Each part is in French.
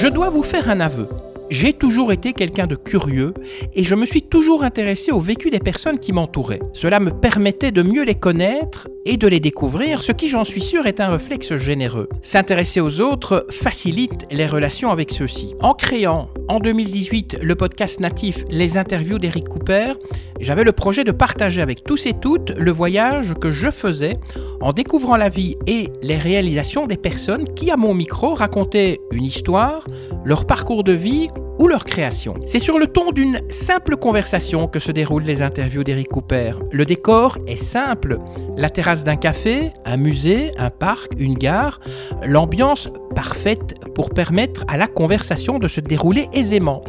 Je dois vous faire un aveu. J'ai toujours été quelqu'un de curieux et je me suis toujours intéressé au vécu des personnes qui m'entouraient. Cela me permettait de mieux les connaître et de les découvrir, ce qui j'en suis sûr est un réflexe généreux. S'intéresser aux autres facilite les relations avec ceux-ci. En créant en 2018 le podcast natif Les interviews d'Eric Cooper, j'avais le projet de partager avec tous et toutes le voyage que je faisais en découvrant la vie et les réalisations des personnes qui, à mon micro, racontaient une histoire, leur parcours de vie ou leur création. C'est sur le ton d'une simple conversation que se déroulent les interviews d'Eric Cooper. Le décor est simple. La terrasse d'un café, un musée, un parc, une gare. L'ambiance parfaite pour permettre à la conversation de se dérouler aisément.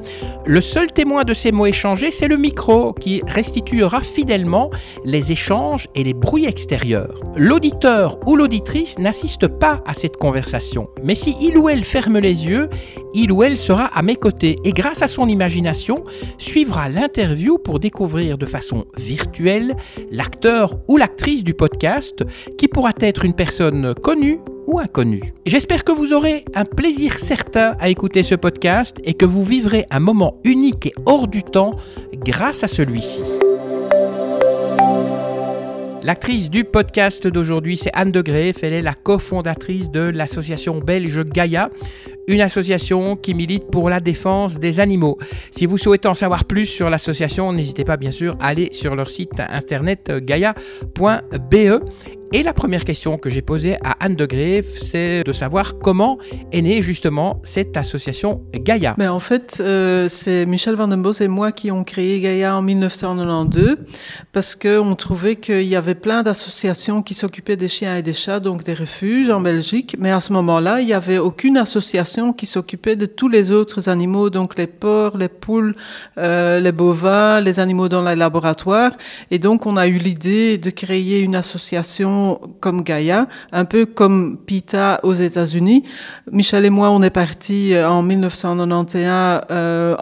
Le seul témoin de ces mots échangés, c'est le micro qui restituera fidèlement les échanges et les bruits extérieurs. L'auditeur ou l'auditrice n'assiste pas à cette conversation, mais si il ou elle ferme les yeux, il ou elle sera à mes côtés et grâce à son imagination suivra l'interview pour découvrir de façon virtuelle l'acteur ou l'actrice du podcast qui pourra être une personne connue ou inconnue. J'espère que vous aurez un plaisir certain à écouter ce podcast et que vous vivrez un moment unique et hors du temps grâce à celui-ci. L'actrice du podcast d'aujourd'hui, c'est Anne de Greef. Elle est la cofondatrice de l'association belge Gaïa, une association qui milite pour la défense des animaux. Si vous souhaitez en savoir plus sur l'association, n'hésitez pas bien sûr à aller sur leur site internet gaia.be et la première question que j'ai posée à Anne de Greef, c'est de savoir comment est née justement cette association Gaïa. Mais en fait, euh, c'est Michel Van den Bos et moi qui ont créé Gaïa en 1992 parce qu'on trouvait qu'il y avait plein d'associations qui s'occupaient des chiens et des chats, donc des refuges en Belgique. Mais à ce moment-là, il n'y avait aucune association qui s'occupait de tous les autres animaux, donc les porcs, les poules, euh, les bovins, les animaux dans les laboratoires. Et donc, on a eu l'idée de créer une association comme Gaïa, un peu comme PITA aux États-Unis. Michel et moi, on est partis euh, en 1991 euh,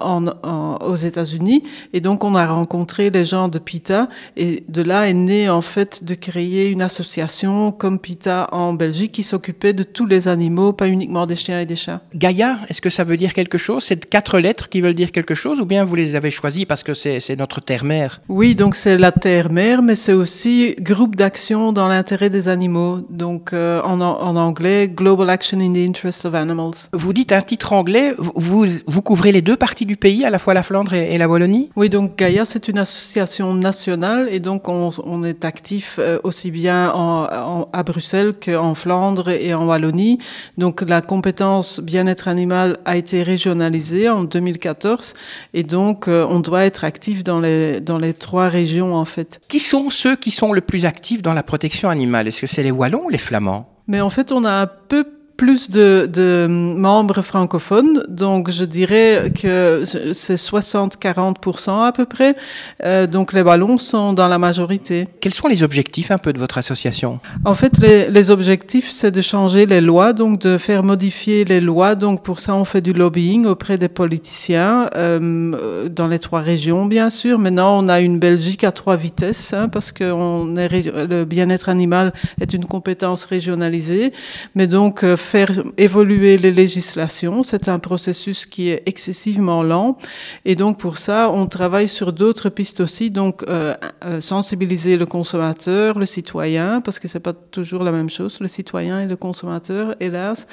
aux États-Unis et donc on a rencontré les gens de PITA et de là est né en fait de créer une association comme PITA en Belgique qui s'occupait de tous les animaux, pas uniquement des chiens et des chats. Gaïa, est-ce que ça veut dire quelque chose? C'est quatre lettres qui veulent dire quelque chose ou bien vous les avez choisies parce que c'est notre terre-mère? Oui, donc c'est la terre-mère, mais c'est aussi groupe d'action dans l'intérêt des animaux, donc euh, en, en, anglais, Global Action in the Interest of Animals. Vous dites un titre anglais, vous, vous couvrez les deux parties du pays, à la fois la Flandre et, la Wallonie? Oui, donc Gaia, c'est une association nationale et donc on, on est actif euh, aussi bien en, à Bruxelles qu'en Flandre et en Wallonie. Donc la compétence bien-être animal a été régionalisée en 2014 et donc euh, on doit être actif dans les, dans les trois régions en fait. Qui sont ceux qui sont le plus actifs dans la protection animale? Est-ce que c'est les Wallons ou les Flamands? Mais en fait, on a un peu plus de, de, membres francophones, donc je dirais que c'est 60-40% à peu près. Euh, donc les ballons sont dans la majorité. Quels sont les objectifs un peu de votre association? En fait, les, les objectifs, c'est de changer les lois, donc de faire modifier les lois. Donc pour ça, on fait du lobbying auprès des politiciens euh, dans les trois régions, bien sûr. Maintenant, on a une Belgique à trois vitesses, hein, parce que on est, le bien-être animal est une compétence régionalisée. Mais donc, euh, faire évoluer les législations. C'est un processus qui est excessivement lent. Et donc, pour ça, on travaille sur d'autres pistes aussi. Donc, euh, euh, sensibiliser le consommateur, le citoyen, parce que c'est pas toujours la même chose, le citoyen et le consommateur, hélas.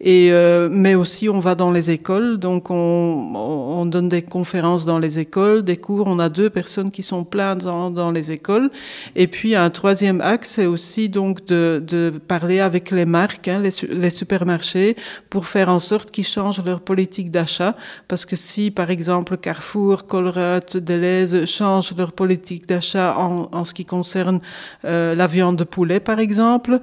Et, euh, mais aussi, on va dans les écoles. Donc, on, on, donne des conférences dans les écoles, des cours. On a deux personnes qui sont pleines dans, les écoles. Et puis, un troisième axe, c'est aussi donc de, de parler avec les marques, hein, les, les supermarchés pour faire en sorte qu'ils changent leur politique d'achat. Parce que si, par exemple, Carrefour, Colruyt, Deleuze changent leur politique d'achat en, en, ce qui concerne euh, la viande de poulet, par exemple,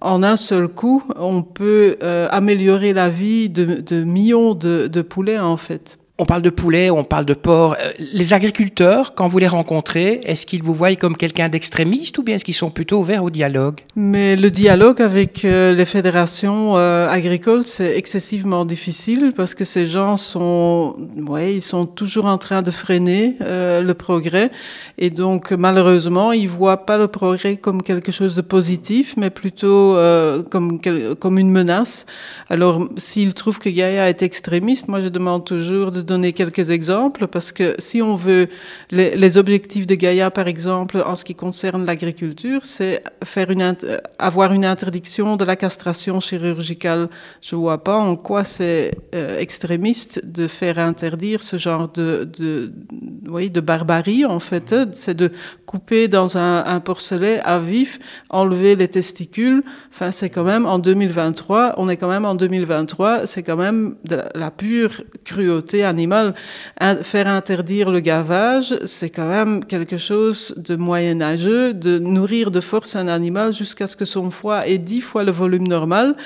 en un seul coup, on peut euh, améliorer la vie de, millions de poulets, en fait. On parle de poulet, on parle de porc. Euh, les agriculteurs, quand vous les rencontrez, est-ce qu'ils vous voient comme quelqu'un d'extrémiste ou bien est-ce qu'ils sont plutôt ouverts au dialogue? Mais le dialogue avec euh, les fédérations euh, agricoles, c'est excessivement difficile parce que ces gens sont, ouais, ils sont toujours en train de freiner le progrès et donc malheureusement, ils voient pas le progrès comme quelque chose de positif, mais plutôt comme comme une menace. Alors, s'ils trouvent que Gaïa est extrémiste, moi je demande toujours de donner quelques exemples parce que si on veut les, objectifs de Gaïa, par exemple, en ce qui concerne l'agriculture, c'est faire une avoir une interdiction de la castration chirurgicale. Je vois pas en quoi c'est euh, extrémiste de faire interdire ce genre de de, oui, de barbarie en fait. C'est de couper dans un, un porcelet à vif, enlever les testicules. Enfin, c'est quand même en 2023. On est quand même en 2023. C'est quand même de la pure cruauté Faire interdire le gavage, c'est quand même quelque chose de moyenâgeux, de nourrir de force un animal jusqu'à ce que son foie ait dix fois le volume normal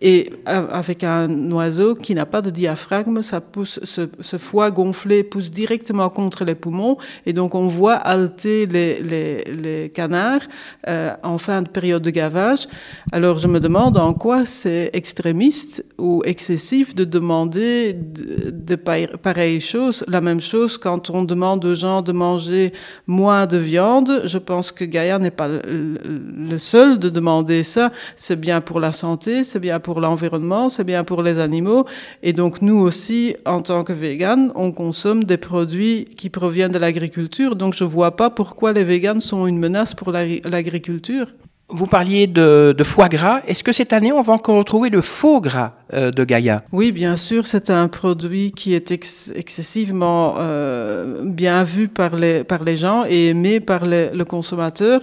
et avec un oiseau qui n'a pas de diaphragme, ça pousse, ce, foie gonflé pousse directement contre les poumons. Et donc, on voit halter les, canards euh, en fin de période de gavage. Alors, je me demande en quoi c'est extrémiste ou excessif de demander de, de pareilles choses. La même chose quand on demande aux gens de manger moins de viande. Je pense que Gaïa n'est pas le seul de demander ça. C'est bien pour la santé, c'est bien pour l'environnement, c'est bien pour les animaux. Et donc nous aussi, en tant que véganes, on consomme des produits qui proviennent de l'agriculture. Donc je vois pas pourquoi les véganes sont une menace pour l'agriculture. Vous parliez de, foie gras. Est-ce que cette année, on va encore retrouver le faux gras euh, de Gaïa? Oui, bien sûr, c'est un produit qui est excessivement euh, bien vu par les, par les gens et aimé par le consommateur.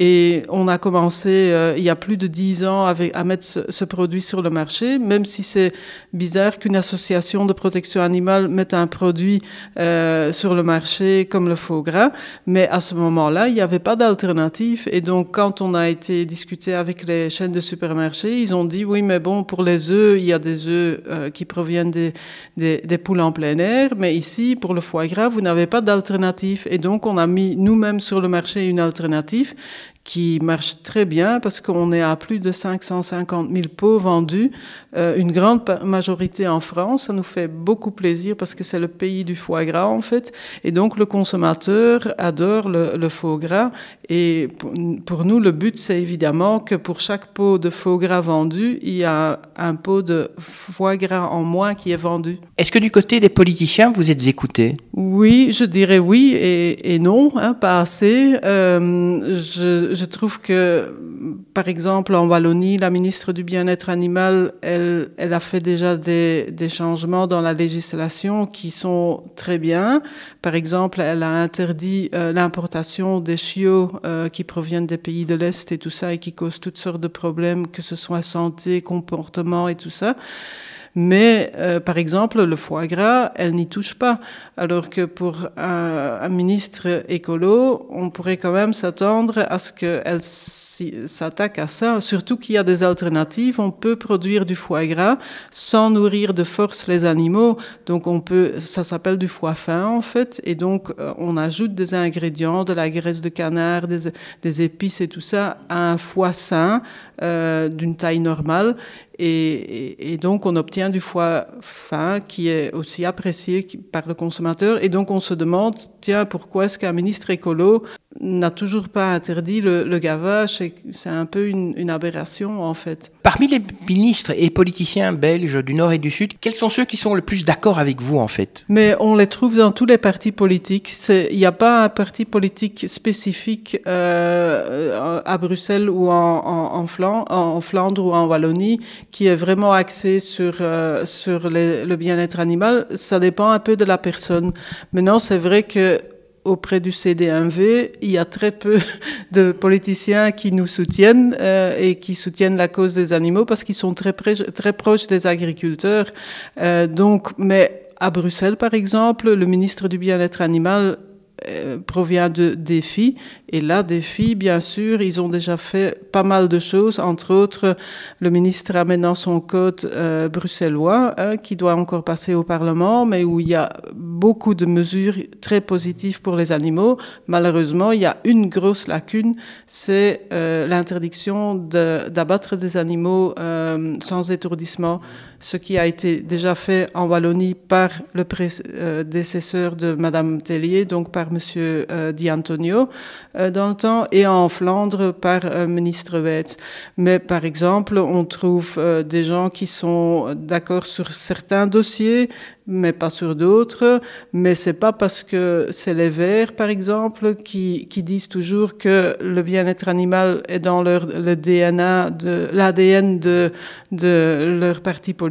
Et on a commencé euh, il y a plus de dix ans à mettre ce, produit sur le marché, même si c'est bizarre qu'une association de protection animale mette un produit sur le marché comme le faux gras. Mais à ce moment-là, il n'y avait pas d'alternative. Et donc, quand on a été discuté avec les chaînes de supermarchés, ils ont dit oui, mais bon, pour les œufs, il y a des œufs euh, qui proviennent des, des, poules en plein air, mais ici, pour le foie gras, vous n'avez pas d'alternative. Et donc, on a mis nous-mêmes sur le marché une alternative qui marche très bien parce qu'on est à plus de 550 000 pots vendus, euh, une grande majorité en France. Ça nous fait beaucoup plaisir parce que c'est le pays du foie gras en fait. Et donc le consommateur adore le, le foie gras. Et pour, nous, le but, c'est évidemment que pour chaque pot de foie gras vendu, il y a un pot de foie gras en moins qui est vendu. Est-ce que du côté des politiciens, vous êtes écoutés? Oui, je dirais oui et, et non, hein, pas assez. Euh, je, je trouve que, par exemple, en Wallonie, la ministre du Bien-être animal, elle, a fait déjà des, des, changements dans la législation qui sont très bien. Par exemple, elle a interdit euh, l'importation des chiots euh, qui proviennent des pays de l'Est et tout ça et qui causent toutes sortes de problèmes, que ce soit santé, comportement et tout ça. Mais, euh, par exemple, le foie gras, elle n'y touche pas. Alors que pour un, ministre écolo, on pourrait quand même s'attendre à ce qu'elle s'attaque à ça. Surtout qu'il y a des alternatives. On peut produire du foie gras sans nourrir de force les animaux. Donc, on peut, ça s'appelle du foie fin, en fait. Et donc, euh, on ajoute des ingrédients, de la graisse de canard, des, des épices et tout ça à un foie sain euh, d'une taille normale. Et, donc, on obtient du foie fin qui est aussi apprécié par le consommateur. Et donc, on se demande, tiens, pourquoi est-ce qu'un ministre écolo n'a toujours pas interdit le, gavage C'est un peu une, une, aberration, en fait. Parmi les ministres et politiciens belges du Nord et du Sud, quels sont ceux qui sont le plus d'accord avec vous, en fait? Mais on les trouve dans tous les partis politiques. Il n'y a pas un parti politique spécifique euh, à Bruxelles ou en, en, en, Flandre, en, Flandre, ou en Wallonie qui est vraiment axé sur, euh, sur le bien-être animal. Ça dépend un peu de la personne. Maintenant, c'est vrai que auprès du CDMV, il y a très peu de politiciens qui nous soutiennent euh, et qui soutiennent la cause des animaux parce qu'ils sont très, très proches des agriculteurs. Euh, donc, mais à Bruxelles, par exemple, le ministre du Bien-être animal euh, provient de défis. Et là, défis, bien sûr, ils ont déjà fait pas mal de choses. Entre autres, le ministre a maintenant son code euh, bruxellois hein, qui doit encore passer au Parlement, mais où il y a beaucoup de mesures très positives pour les animaux. Malheureusement, il y a une grosse lacune, c'est euh, l'interdiction d'abattre des animaux sans étourdissement ce qui a été déjà fait en Wallonie par le prédécesseur de Madame Tellier, donc par Monsieur euh, Di Antonio euh, dans le temps, et en Flandre par euh, ministre Weitz. Mais par exemple, on trouve des gens qui sont d'accord sur certains dossiers, mais pas sur d'autres. Mais c'est pas parce que c'est les Verts, par exemple, qui, disent toujours que le bien-être animal est dans le DNA, de l'ADN de, de leur parti politique,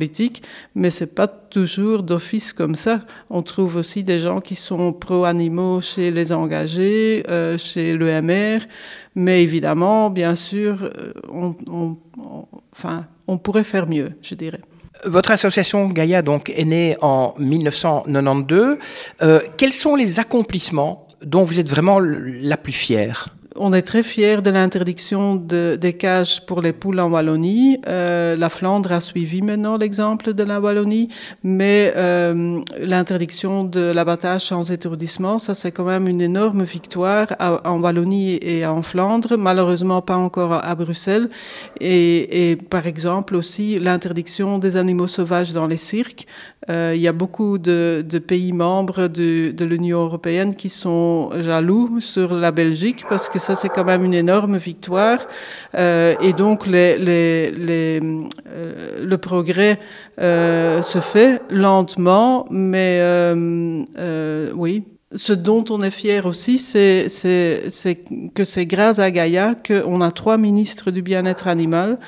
mais c'est pas toujours d'office comme ça. On trouve aussi des gens qui sont pro-animaux chez les engagés, euh, chez l'EMR, mais évidemment, bien sûr, euh, on, on, enfin, on pourrait faire mieux, je dirais. Votre association Gaïa donc est née en 1992. Euh, quels sont les accomplissements dont vous êtes vraiment la plus fière? On est très fiers de l'interdiction de, des cages pour les poules en Wallonie. Euh, la Flandre a suivi maintenant l'exemple de la Wallonie, mais euh, l'interdiction de l'abattage sans étourdissement, ça c'est quand même une énorme victoire en Wallonie et en Flandre, malheureusement pas encore à, Bruxelles. Et, par exemple aussi l'interdiction des animaux sauvages dans les cirques. Euh, il y a beaucoup de, pays membres de l'Union européenne qui sont jaloux sur la Belgique parce que ça c'est quand même une énorme victoire. Euh, et donc euh, le progrès euh, se fait lentement, mais oui. Ce dont on est fier aussi, c'est que c'est grâce à Gaïa qu'on a trois ministres du bien-être animal.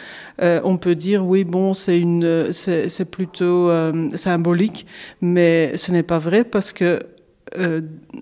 On peut dire oui, bon, c'est c'est plutôt symbolique, mais ce n'est pas vrai parce que euh,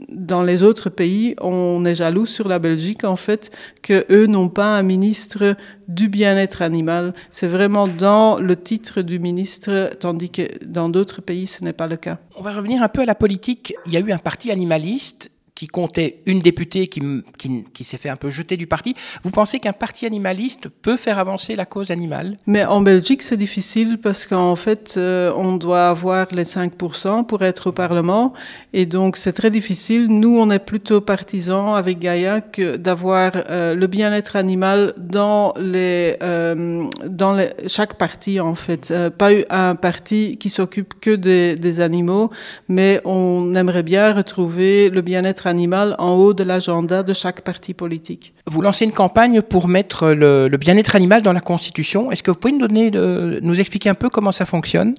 dans les autres pays, on est jaloux sur la Belgique, en fait, que eux n'ont pas un ministre du bien-être animal. C'est vraiment dans le titre du ministre, tandis que dans d'autres pays, ce n'est pas le cas. On va revenir un peu à la politique. Il y a eu un parti animaliste qui comptait une députée qui, qui, s'est fait un peu jeter du parti. Vous pensez qu'un parti animaliste peut faire avancer la cause animale? Mais en Belgique, c'est difficile parce qu'en fait, euh, on doit avoir les 5% pour être au Parlement. Et donc, c'est très difficile. Nous, on est plutôt partisans avec Gaïa d'avoir euh, le bien-être animal dans, les, euh, dans chaque parti, en fait. Pas un parti qui s'occupe que des, des animaux, mais on aimerait bien retrouver le bien-être animal en haut de l'agenda de chaque parti politique. Vous lancez une campagne pour mettre le, le bien-être animal dans la Constitution. Est-ce que vous pouvez nous, donner de, nous expliquer un peu comment ça fonctionne?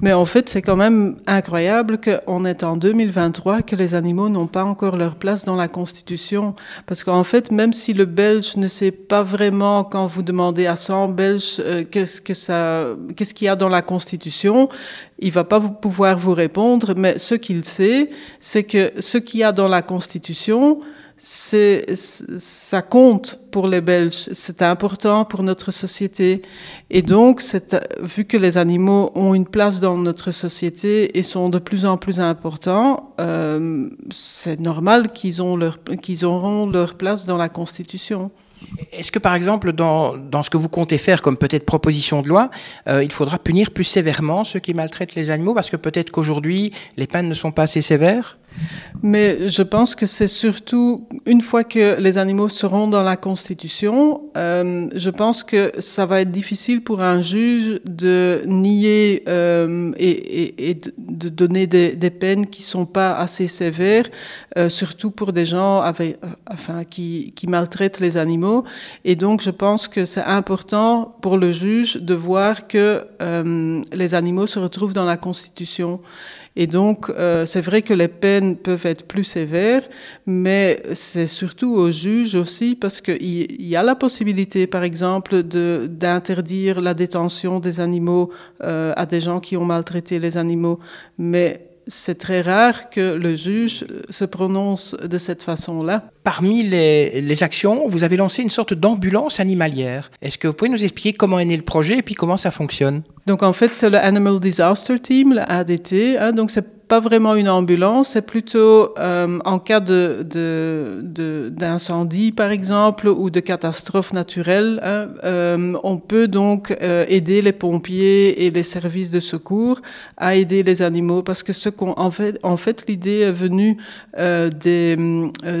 Mais en fait, c'est quand même incroyable qu'on est en 2023, que les animaux n'ont pas encore leur place dans la Constitution. Parce qu'en fait, même si le Belge ne sait pas vraiment, quand vous demandez à 100 Belges euh, qu'est-ce qu'il y a dans la Constitution, il va pas pouvoir vous répondre. Mais ce qu'il sait, c'est que ce qu'il y a dans la Constitution, c'est, ça compte pour les Belges, c'est important pour notre société. Et donc, vu que les animaux ont une place dans notre société et sont de plus en plus importants, euh, c'est normal qu'ils, ont qu'ils auront leur place dans la Constitution. Est-ce que par exemple, dans, dans, ce que vous comptez faire comme peut-être proposition de loi, euh, il faudra punir plus sévèrement ceux qui maltraitent les animaux parce que peut-être qu'aujourd'hui, les peines ne sont pas assez sévères? Mais je pense que c'est surtout une fois que les animaux seront dans la Constitution, euh, je pense que ça va être difficile pour un juge de nier euh, et, de donner des, peines qui sont pas assez sévères, euh, surtout pour des gens avec, enfin, qui, maltraitent les animaux. Et donc, je pense que c'est important pour le juge de voir que les animaux se retrouvent dans la Constitution. Et donc, euh, c'est vrai que les peines peuvent être plus sévères, mais c'est surtout au juge aussi parce qu'il y a la possibilité, par exemple, d'interdire la détention des animaux euh, à des gens qui ont maltraité les animaux. Mais c'est très rare que le juge se prononce de cette façon-là. Parmi les, les, actions, vous avez lancé une sorte d'ambulance animalière. Est-ce que vous pouvez nous expliquer comment est né le projet et puis comment ça fonctionne? Donc en fait, c'est le Animal Disaster Team, le ADT. Hein, donc c'est pas vraiment une ambulance, c'est plutôt euh, en cas de, de, d'incendie, par exemple, ou de catastrophe naturelle. Hein, euh, on peut donc euh, aider les pompiers et les services de secours à aider les animaux, parce que ce qu'on en fait, l'idée est venue des,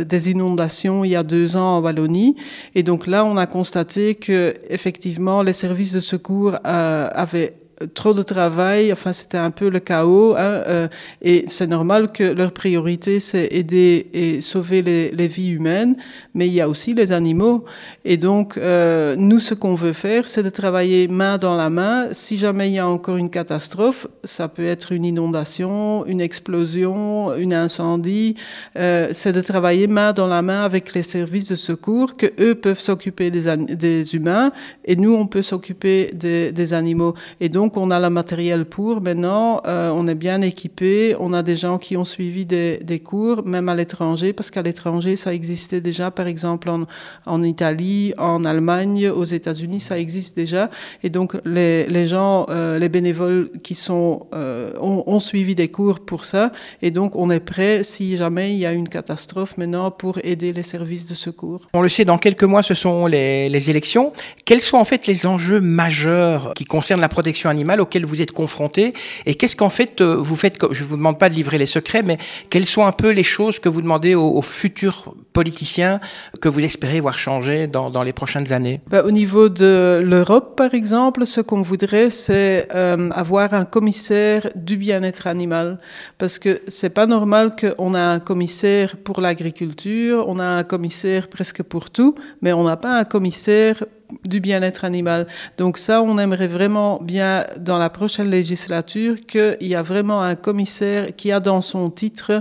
des inondations il y a deux ans en Wallonie, et donc là, on a constaté que effectivement, les services de secours avaient trop de travail, enfin c'était un peu le chaos, hein, euh, et c'est normal que leur priorité c'est aider et sauver les, vies humaines, mais il y a aussi les animaux, et donc euh, nous ce qu'on veut faire c'est de travailler main dans la main. Si jamais il y a encore une catastrophe, ça peut être une inondation, une explosion, une incendie, euh, c'est de travailler main dans la main avec les services de secours que eux peuvent s'occuper des, des humains et nous on peut s'occuper des, des animaux, et donc donc on a le matériel pour. Maintenant, euh, on est bien équipé. On a des gens qui ont suivi des, cours, même à l'étranger, parce qu'à l'étranger, ça existait déjà, par exemple en, Italie, en Allemagne, aux États-Unis, ça existe déjà. Et donc les, gens, euh, les bénévoles qui sont euh, ont, ont, suivi des cours pour ça. Et donc on est prêt si jamais il y a une catastrophe maintenant pour aider les services de secours. On le sait, dans quelques mois, ce sont les, les élections. Quels sont en fait les enjeux majeurs qui concernent la protection animal auquel vous êtes confronté et qu'est-ce qu'en fait euh, vous faites Je ne vous demande pas de livrer les secrets, mais quelles sont un peu les choses que vous demandez aux, futurs politiciens que vous espérez voir changer dans, les prochaines années? Bah, Au niveau de l'Europe, par exemple, ce qu'on voudrait, c'est euh, avoir un commissaire du bien-être animal, parce que c'est pas normal qu'on a un commissaire pour l'agriculture, on a un commissaire presque pour tout, mais on n'a pas un commissaire du bien-être animal. Donc ça, on aimerait vraiment bien, dans la prochaine législature, qu'il y a vraiment un commissaire qui a dans son titre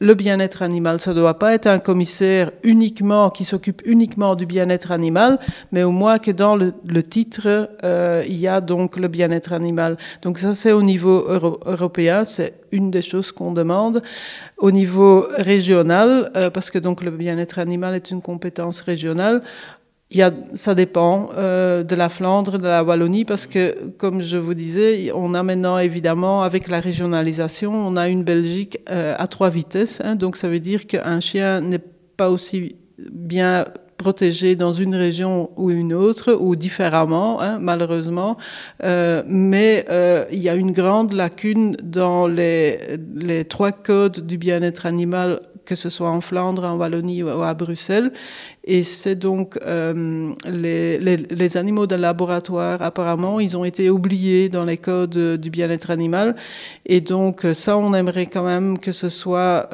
le bien-être animal. Ça ne doit pas être un commissaire uniquement qui s'occupe uniquement du bien-être animal, mais au moins que dans le, titre, euh, il y a donc le bien-être animal. Donc ça, c'est au niveau européen, c'est une des choses qu'on demande. Au niveau régional, euh, parce que donc le bien-être animal est une compétence régionale, il y a, ça dépend euh, de la Flandre, de la Wallonie, parce que, comme je vous disais, on a maintenant évidemment, avec la régionalisation, on a une Belgique euh, à trois vitesses. Hein, donc ça veut dire qu'un chien n'est pas aussi bien protégé dans une région ou une autre, ou différemment, hein, malheureusement. Euh, mais euh, il y a une grande lacune dans les, les trois codes du bien-être animal que ce soit en Flandre, en Wallonie ou à Bruxelles. Et c'est donc euh, les, les, animaux de laboratoire, apparemment, ils ont été oubliés dans les codes du bien-être animal. Et donc ça, on aimerait quand même que ce soit,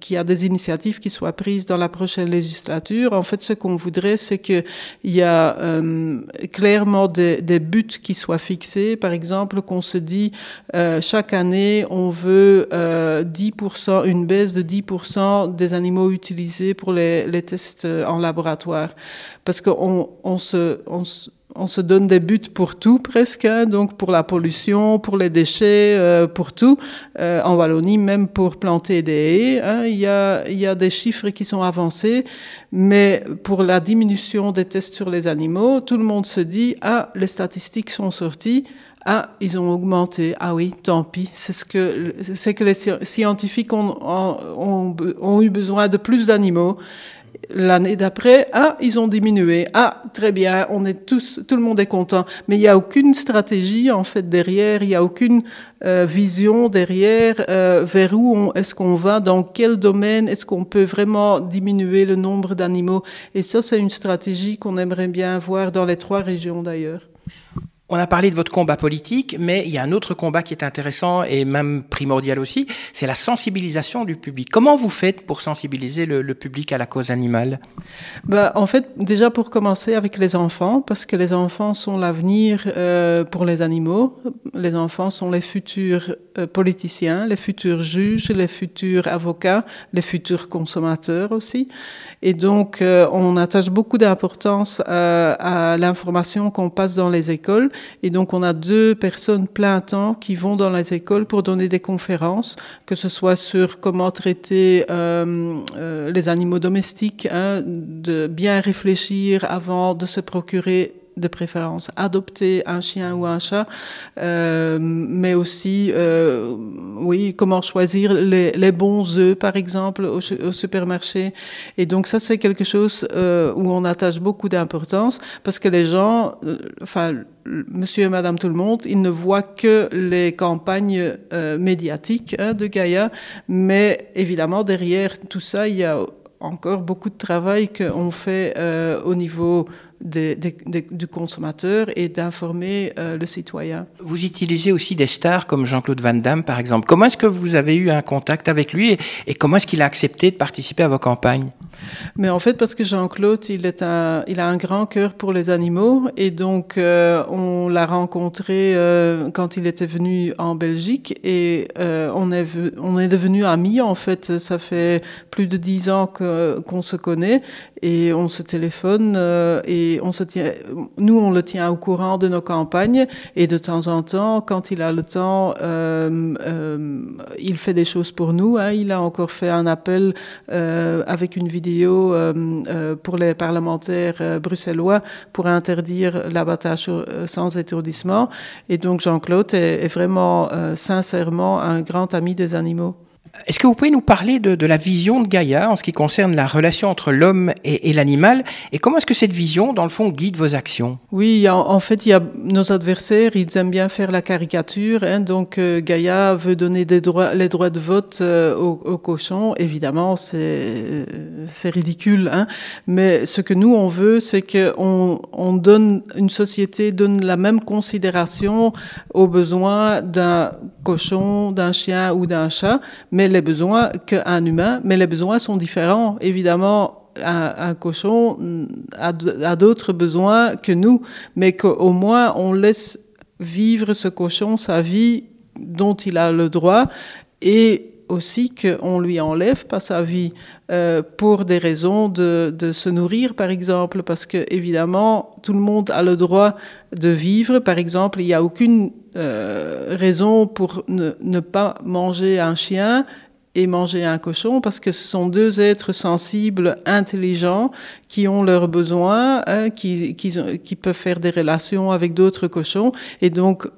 qu'il y a des initiatives qui soient prises dans la prochaine législature. En fait, ce qu'on voudrait, c'est qu'il y a euh, clairement des, buts qui soient fixés. Par exemple, qu'on se dit, euh, chaque année, on veut 10%, euh, une baisse de 10% des animaux utilisés pour les, tests en laboratoire. Parce qu'on on se, on, se donne des buts pour tout presque, hein, donc pour la pollution, pour les déchets, euh, pour tout. Euh, en Wallonie, même pour planter des haies, hein, il, y a, des chiffres qui sont avancés, mais pour la diminution des tests sur les animaux, tout le monde se dit, ah, les statistiques sont sorties, ah, ils ont augmenté. Ah oui, tant pis. C'est ce que, les scientifiques ont eu besoin de plus d'animaux l'année d'après, ah, ils ont diminué. Ah, très bien, on est tous, tout le monde est content. Mais il n'y a aucune stratégie en fait derrière, il n'y a aucune euh, vision derrière euh, vers où est-ce qu'on va, dans quel domaine est-ce qu'on peut vraiment diminuer le nombre d'animaux. Et ça, c'est une stratégie qu'on aimerait bien voir dans les trois régions d'ailleurs. On a parlé de votre combat politique, mais il y a un autre combat qui est intéressant et même primordial aussi, c'est la sensibilisation du public. Comment vous faites pour sensibiliser le, public à la cause animale? Bah, En fait, déjà pour commencer avec les enfants, parce que les enfants sont l'avenir euh, pour les animaux. Les enfants sont les futurs euh, politiciens, les futurs juges, les futurs avocats, les futurs consommateurs aussi. Et donc, euh, on attache beaucoup d'importance à l'information qu'on passe dans les écoles. Et donc, on a deux personnes plein temps qui vont dans les écoles pour donner des conférences, que ce soit sur comment traiter euh, euh les animaux domestiques, hein, de bien réfléchir avant de se procurer de préférence adopter un chien ou un chat, euh, mais aussi, euh, oui, comment choisir les, bons œufs, par exemple, au, supermarché. Et donc ça, c'est quelque chose euh, où on attache beaucoup d'importance parce que les gens, enfin, monsieur et madame tout le monde, ils ne voient que les campagnes médiatiques hein, de Gaïa, mais évidemment, derrière tout ça, il y a encore beaucoup de travail qu'on fait au niveau des, des, des, du consommateur et d'informer euh, le citoyen. Vous utilisez aussi des stars comme Jean-Claude Van Damme, par exemple. Comment est-ce que vous avez eu un contact avec lui et, et comment est-ce qu'il a accepté de participer à vos campagnes? Mais en fait, parce que Jean-Claude, il, est un, il a un grand cœur pour les animaux et donc euh, on l'a rencontré euh, quand il était venu en Belgique et on, est, on est devenu amis en fait. Ça fait plus de dix ans qu'on se connaît et on se téléphone euh, et on se tient, nous on le tient au courant de nos campagnes et de temps en temps, quand il a le temps, euh, euh, il fait des choses pour nous. Hein. Il a encore fait un appel euh, avec une vidéo euh, euh, pour les parlementaires bruxellois pour interdire l'abattage sans étourdissement. Et donc Jean-Claude est, est, vraiment sincèrement un grand ami des animaux. Est-ce que vous pouvez nous parler de, de, la vision de Gaïa en ce qui concerne la relation entre l'homme et, et l'animal et comment est-ce que cette vision, dans le fond, guide vos actions? Oui, en, en, fait, il y a nos adversaires, ils aiment bien faire la caricature. Hein, donc, euh, Gaïa veut donner des droits, les droits de vote euh, aux, aux, cochons. Évidemment, c'est ridicule. Hein, mais ce que nous, on veut, c'est qu'on on donne, une société donne la même considération aux besoins d'un cochon, d'un chien ou d'un chat, mais les besoins qu'un humain, mais les besoins sont différents. Évidemment, un, un cochon a, d'autres besoins que nous, mais qu'au moins on laisse vivre ce cochon sa vie dont il a le droit et aussi qu'on lui enlève pas sa vie euh, pour des raisons de, de, se nourrir, par exemple, parce que évidemment tout le monde a le droit de vivre. Par exemple, il n'y a aucune euh, raison pour ne, pas manger un chien et manger un cochon parce que ce sont deux êtres sensibles, intelligents, qui ont leurs besoins, hein, qui, qui, qui peuvent faire des relations avec d'autres cochons et donc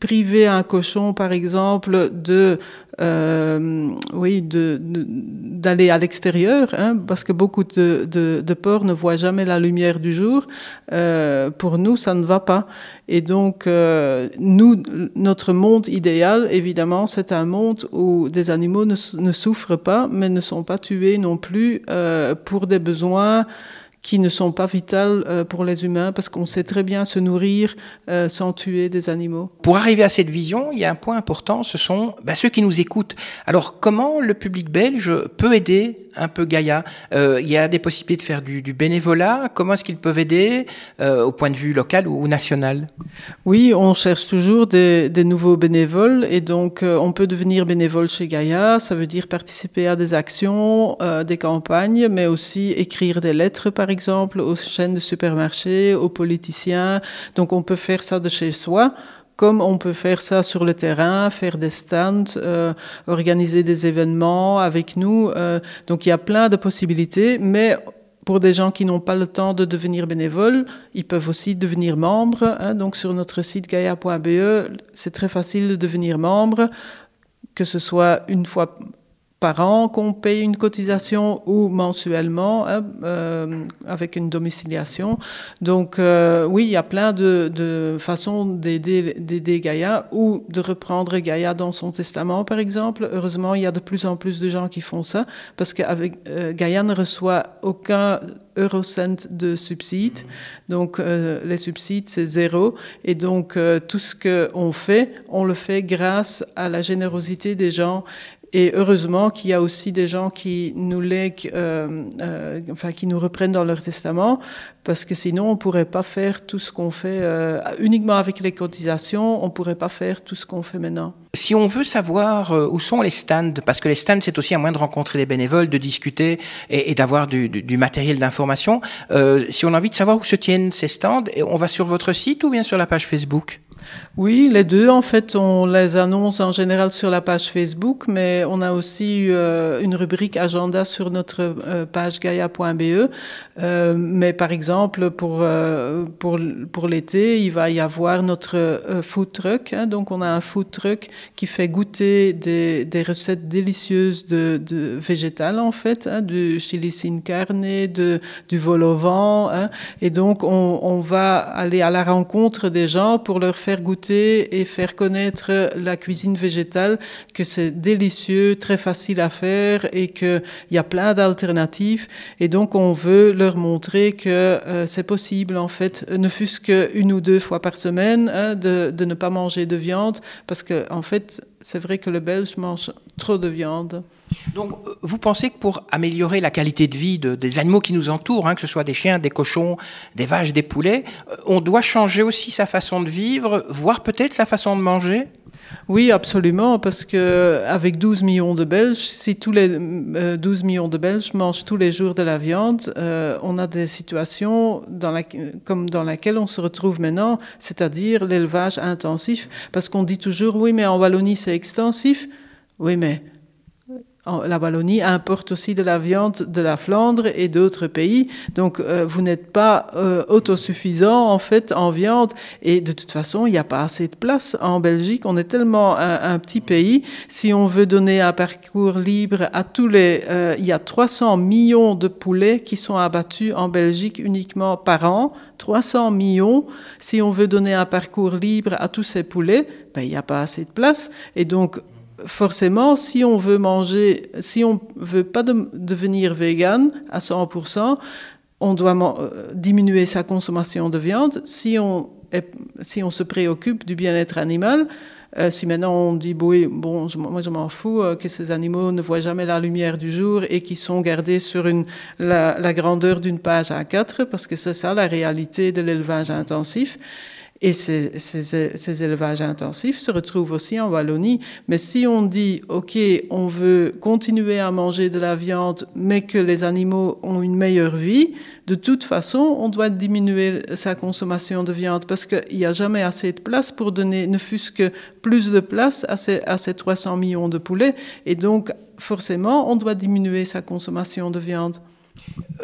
priver un cochon, par exemple, de, euh, oui, de, d'aller à l'extérieur, hein, parce que beaucoup de, de, de, porcs ne voient jamais la lumière du jour. Euh, pour nous, ça ne va pas. Et donc, euh, nous, notre monde idéal, évidemment, c'est un monde où des animaux ne, ne, souffrent pas, mais ne sont pas tués non plus pour des besoins qui ne sont pas vitales euh, pour les humains parce qu'on sait très bien se nourrir euh, sans tuer des animaux. Pour arriver à cette vision, il y a un point important, ce sont bah, ceux qui nous écoutent. Alors comment le public belge peut aider un peu Gaïa? Euh, Il y a des possibilités de faire du, du bénévolat. Comment est-ce qu'ils peuvent aider euh, au point de vue local ou, national? Oui, on cherche toujours des, des nouveaux bénévoles et donc euh, on peut devenir bénévole chez Gaïa. Ça veut dire participer à des actions, des campagnes, mais aussi écrire des lettres, par exemple, aux chaînes de supermarchés, aux politiciens. Donc on peut faire ça de chez soi comme on peut faire ça sur le terrain, faire des stands, euh, organiser des événements avec nous. Euh, donc il y a plein de possibilités, mais pour des gens qui n'ont pas le temps de devenir bénévoles, ils peuvent aussi devenir membres. Hein, donc sur notre site gaia.be, c'est très facile de devenir membre, que ce soit une fois qu'on paye une cotisation ou mensuellement hein, euh, avec une domiciliation. Donc euh, oui, il y a plein de, façons d'aider Gaïa ou de reprendre Gaïa dans son testament, par exemple. Heureusement, il y a de plus en plus de gens qui font ça parce que euh, Gaïa ne reçoit aucun eurocent de subsides. Donc euh, les subsides, c'est zéro. Et donc tout ce qu'on fait, on le fait grâce à la générosité des gens et heureusement qu'il y a aussi des gens qui nous lèguent, euh, euh, enfin qui nous reprennent dans leur testament, parce que sinon on pourrait pas faire tout ce qu'on fait euh, uniquement avec les cotisations. On pourrait pas faire tout ce qu'on fait maintenant. Si on veut savoir où sont les stands, parce que les stands c'est aussi un moyen de rencontrer des bénévoles, de discuter et, d'avoir du, matériel d'information. Si on a envie de savoir où se tiennent ces stands, on va sur votre site ou bien sur la page Facebook? Oui, les deux, en fait, on les annonce en général sur la page Facebook, mais on a aussi euh, une rubrique agenda sur notre euh, page gaia.be. Euh, mais par exemple, pour, pour, pour l'été, il va y avoir notre food truck. Hein, donc, on a un food truck qui fait goûter des, des recettes délicieuses de, de végétales, en fait, hein, du chili sin carne, de, du vol au vent. Hein, et donc, on, on va aller à la rencontre des gens pour leur faire goûter et faire connaître la cuisine végétale, que c'est délicieux, très facile à faire et qu'il y a plein d'alternatives. Et donc, on veut leur montrer que euh, c'est possible, en fait, ne fût-ce qu'une ou deux fois par semaine, hein, de, de, ne pas manger de viande, parce que, en fait, c'est vrai que le Belge mange trop de viande. Donc, euh, vous pensez que pour améliorer la qualité de vie de, des animaux qui nous entourent, hein, que ce soit des chiens, des cochons, des vaches, des poulets, euh, on doit changer aussi sa façon de vivre, voire peut-être sa façon de manger? Oui, absolument, parce que avec 12 millions de Belges, si tous les 12 euh, millions de Belges mangent tous les jours de la viande, on a des situations comme dans laquelle on se retrouve maintenant, c'est-à-dire l'élevage intensif, parce qu'on dit toujours oui, mais en Wallonie c'est extensif. Oui, mais la Wallonie importe aussi de la viande de la Flandre et d'autres pays. Donc, euh, vous n'êtes pas euh, autosuffisant, en fait, en viande. Et de toute façon, il n'y a pas assez de place en Belgique. On est tellement un, petit pays. Si on veut donner un parcours libre à tous les... Euh, il y a 300 millions de poulets qui sont abattus en Belgique uniquement par an. 300 millions. Si on veut donner un parcours libre à tous ces poulets, ben, il n'y a pas assez de place. Et donc, forcément, si on veut manger, si on veut pas devenir vegan à 100%, on doit euh, diminuer sa consommation de viande. Si on, se préoccupe du bien-être animal, euh, si maintenant on dit, bon, moi je m'en fous euh, que ces animaux ne voient jamais la lumière du jour et qui sont gardés sur la, la grandeur d'une page à 4 parce que c'est ça la réalité de l'élevage intensif. Et ces, élevages intensifs se retrouvent aussi en Wallonie. Mais si on dit, OK, on veut continuer à manger de la viande, mais que les animaux ont une meilleure vie, de toute façon, on doit diminuer sa consommation de viande parce qu'il n'y a jamais assez de place pour donner, ne fût-ce que plus de place à ces, à ces 300 millions de poulets. Et donc, forcément, on doit diminuer sa consommation de viande.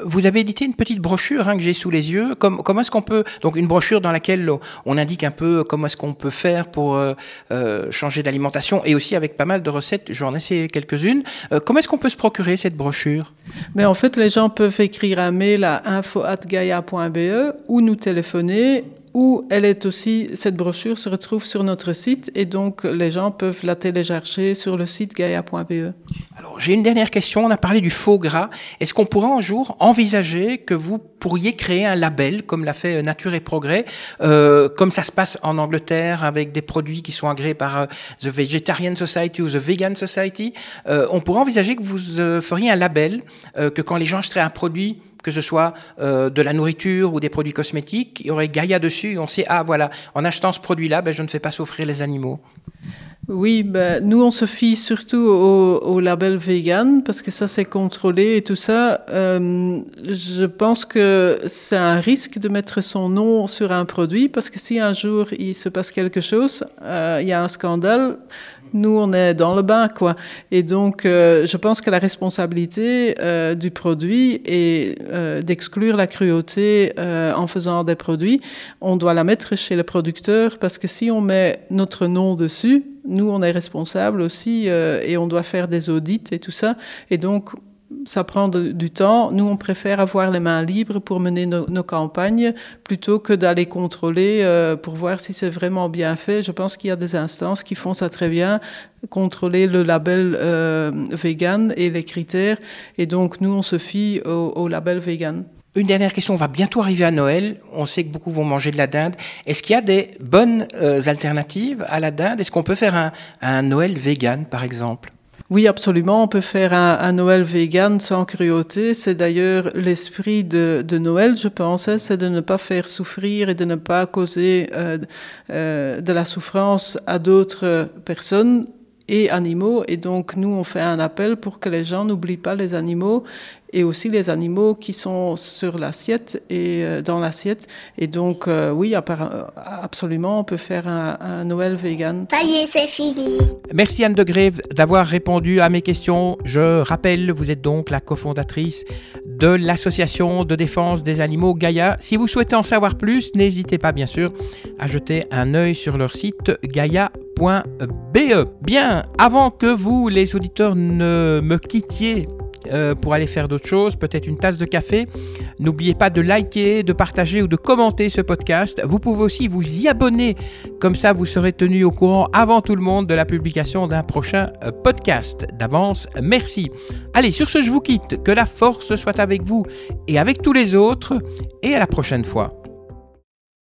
Vous avez édité une petite brochure hein, que j'ai sous les yeux. Comme, comment est-ce qu'on peut donc une brochure dans laquelle on indique un peu comment est-ce qu'on peut faire pour euh, euh, changer d'alimentation et aussi avec pas mal de recettes. Je vais en essayer quelques-unes. Euh, comment est-ce qu'on peut se procurer cette brochure? Mais en fait, les gens peuvent écrire un mail à info@gaia.be ou nous téléphoner ou elle est aussi, cette brochure se retrouve sur notre site et donc les gens peuvent la télécharger sur le site gaia.be. Alors j'ai une dernière question, on a parlé du faux gras. Est-ce qu'on pourrait un jour envisager que vous pourriez créer un label comme l'a fait Nature et Progrès, euh, comme ça se passe en Angleterre avec des produits qui sont agréés par euh, The Vegetarian Society ou The Vegan Society? Euh, On pourrait envisager que vous euh, feriez un label, euh, que quand les gens achèteraient un produit que ce soit euh, de la nourriture ou des produits cosmétiques, il y aurait Gaïa dessus, et on sait, ah voilà, en achetant ce produit-là, ben, je ne fais pas souffrir les animaux. Oui, ben, nous on se fie surtout au, label vegan parce que ça c'est contrôlé et tout ça. Euh, je pense que c'est un risque de mettre son nom sur un produit parce que si un jour il se passe quelque chose, euh, il y a un scandale, nous, on est dans le bain, quoi. Et donc, euh, je pense que la responsabilité du produit euh, d'exclure la cruauté en faisant des produits. On doit la mettre chez le producteur parce que si on met notre nom dessus, nous, on est responsable aussi euh, et on doit faire des audits et tout ça. Et donc, ça prend du temps. Nous, on préfère avoir les mains libres pour mener nos, campagnes plutôt que d'aller contrôler euh, pour voir si c'est vraiment bien fait. Je pense qu'il y a des instances qui font ça très bien, contrôler le label euh, vegan et les critères. Et donc, nous, on se fie au label vegan. Une dernière question, on va bientôt arriver à Noël. On sait que beaucoup vont manger de la dinde. Est-ce qu'il y a des bonnes euh, alternatives à la dinde? Est-ce qu'on peut faire un, Noël vegan, par exemple? Oui, absolument. On peut faire un, Noël vegan sans cruauté. C'est d'ailleurs l'esprit de, de, Noël, je pense, hein, c'est de ne pas faire souffrir et de ne pas causer euh, euh, de la souffrance à d'autres personnes et animaux. Et donc, nous, on fait un appel pour que les gens n'oublient pas les animaux et aussi les animaux qui sont sur l'assiette et euh, dans l'assiette. Et donc, euh, oui, absolument, on peut faire un, Noël vegan. Ça y est, c'est fini. Merci Anne de Grève d'avoir répondu à mes questions. Je rappelle, vous êtes donc la cofondatrice de l'association de défense des animaux Gaïa. Si vous souhaitez en savoir plus, n'hésitez pas bien sûr à jeter un œil sur leur site gaia.be. Bien, avant que vous, les auditeurs, ne me quittiez euh, pour aller faire d'autres choses, peut-être une tasse de café. N'oubliez pas de liker, de partager ou de commenter ce podcast. Vous pouvez aussi vous y abonner, comme ça vous serez tenu au courant avant tout le monde de la publication d'un prochain euh, podcast. D'avance, merci. Allez, sur ce, je vous quitte. Que la force soit avec vous et avec tous les autres. Et à la prochaine fois.